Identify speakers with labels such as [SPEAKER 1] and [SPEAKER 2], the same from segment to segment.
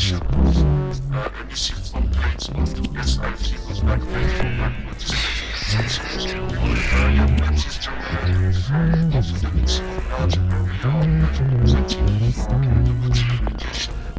[SPEAKER 1] shackles, uh, and you. see complaints of the SIT was of the communication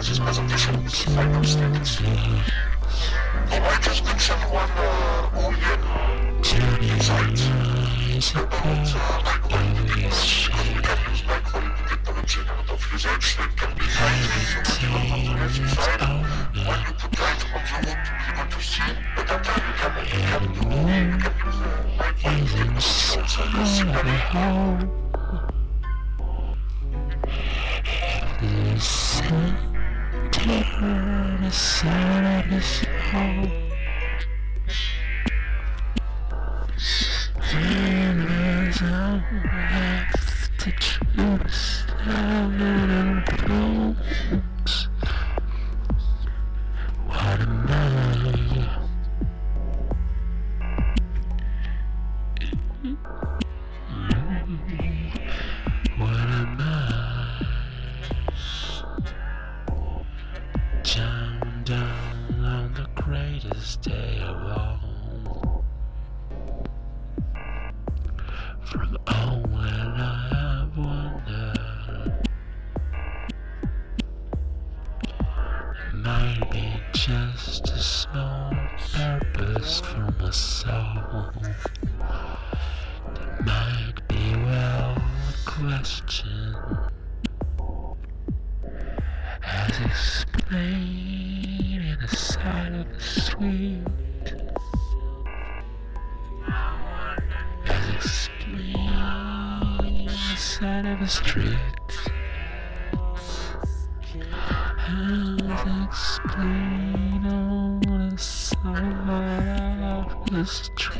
[SPEAKER 2] esas presentaciones hay ustedes. Obajcie kontynuowane ujęcia, cywilizacji, on zawód, wartości, podatami, tam, tam, tam, tam, tam, Listen the us all. Feelings of is playing in the side of the street. As it's playing in the side of the street. As it's on the side of the street.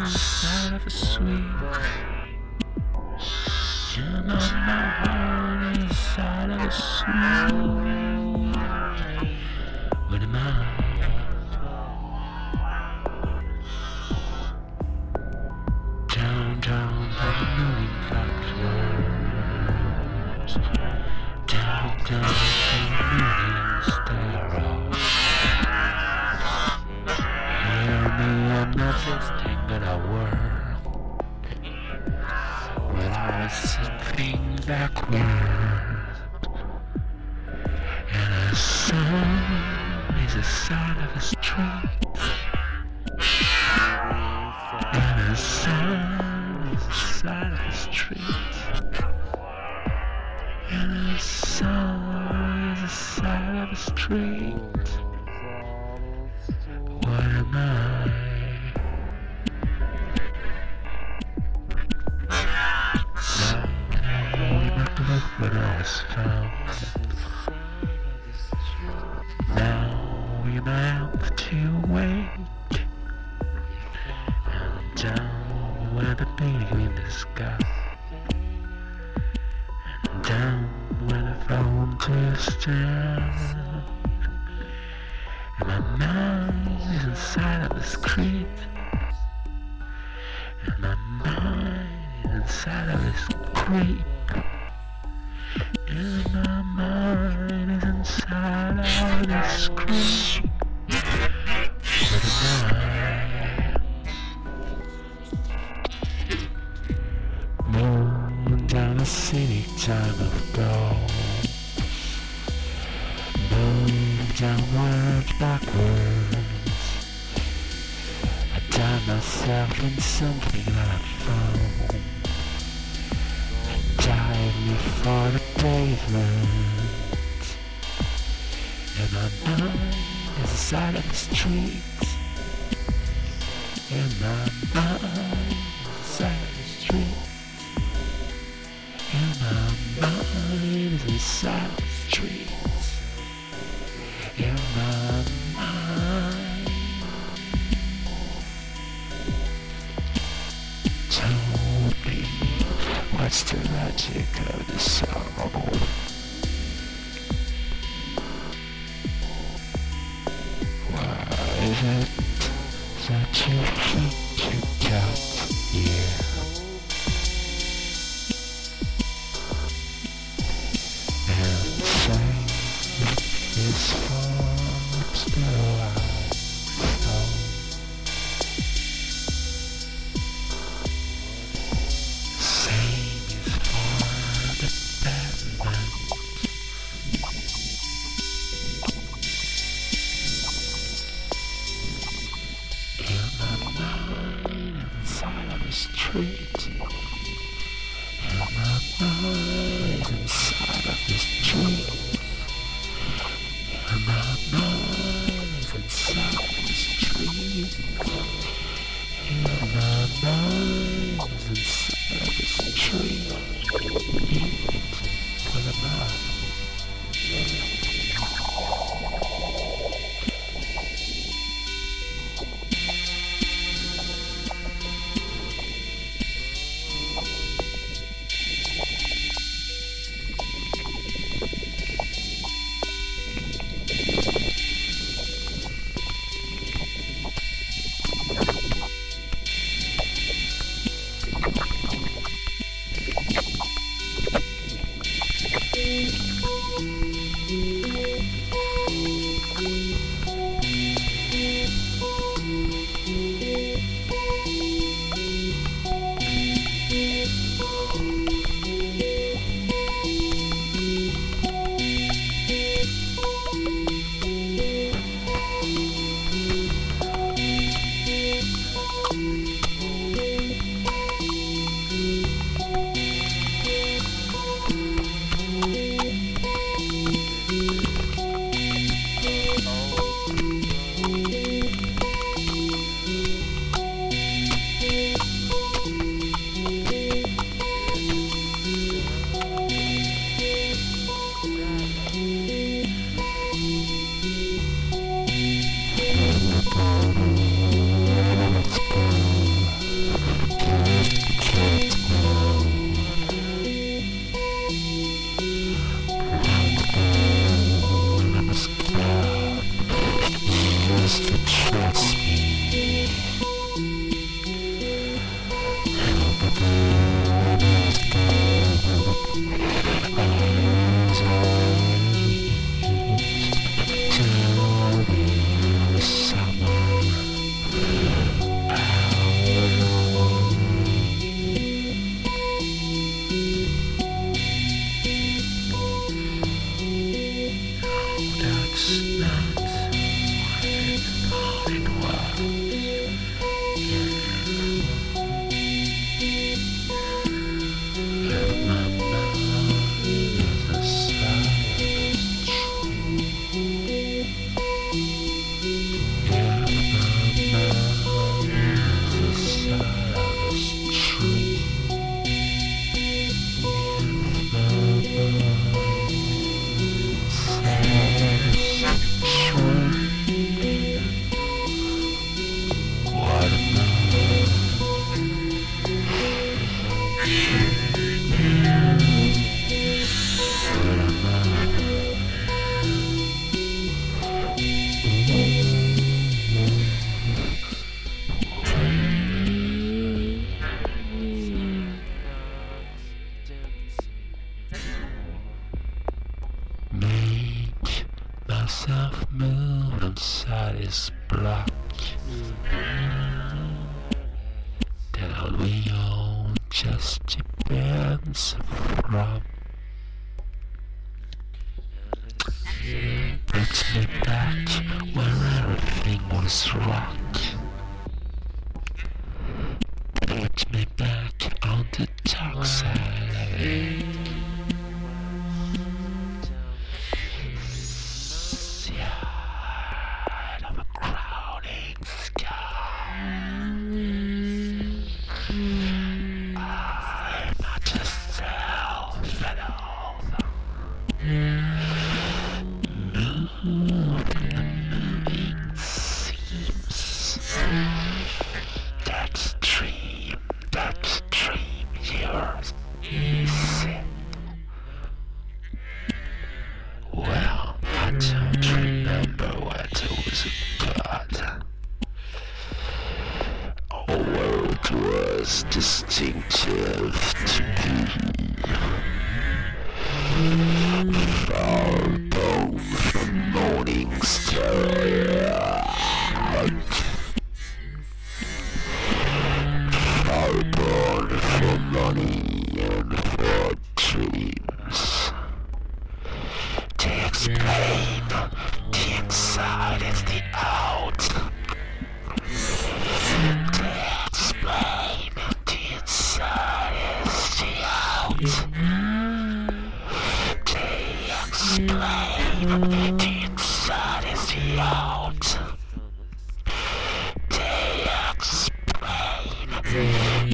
[SPEAKER 2] inside of a sweet. You're my heart inside of a sweet. Now we have to wait. Pavement. And my mind is inside of the streets. And my mind is inside of the streets. And my mind is inside the streets. And my mind me what's the logic of the song. Why In my mind inside of the street. And is inside of this street. And is inside of the street. What am I?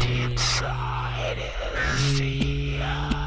[SPEAKER 2] Inside is the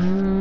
[SPEAKER 2] Mm.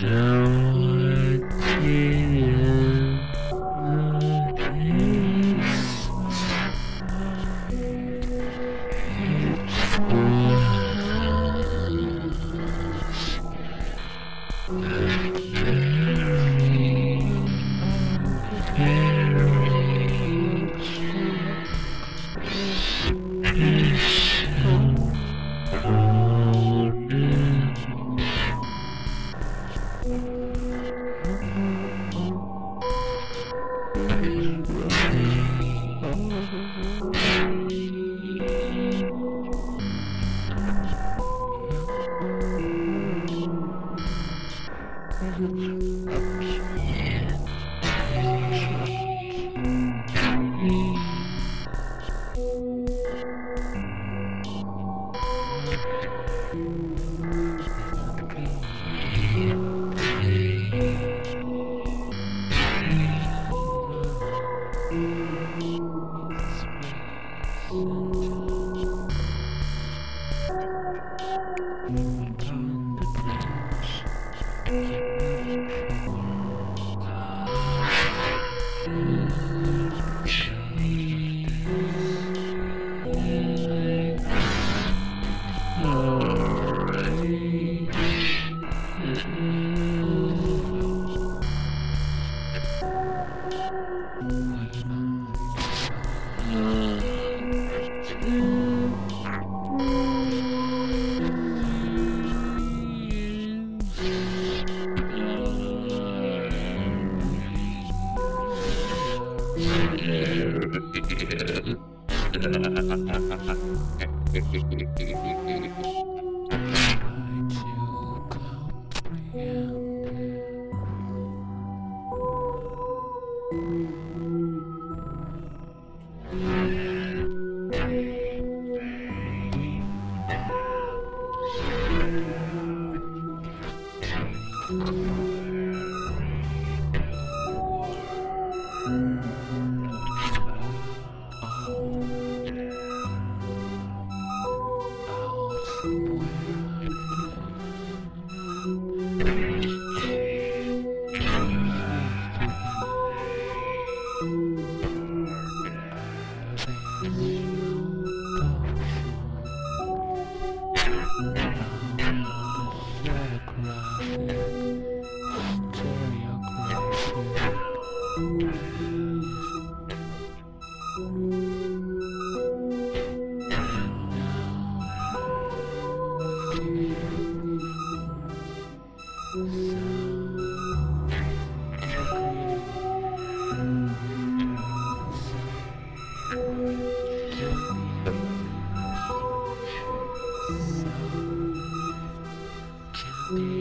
[SPEAKER 2] Yeah. Mm-hmm.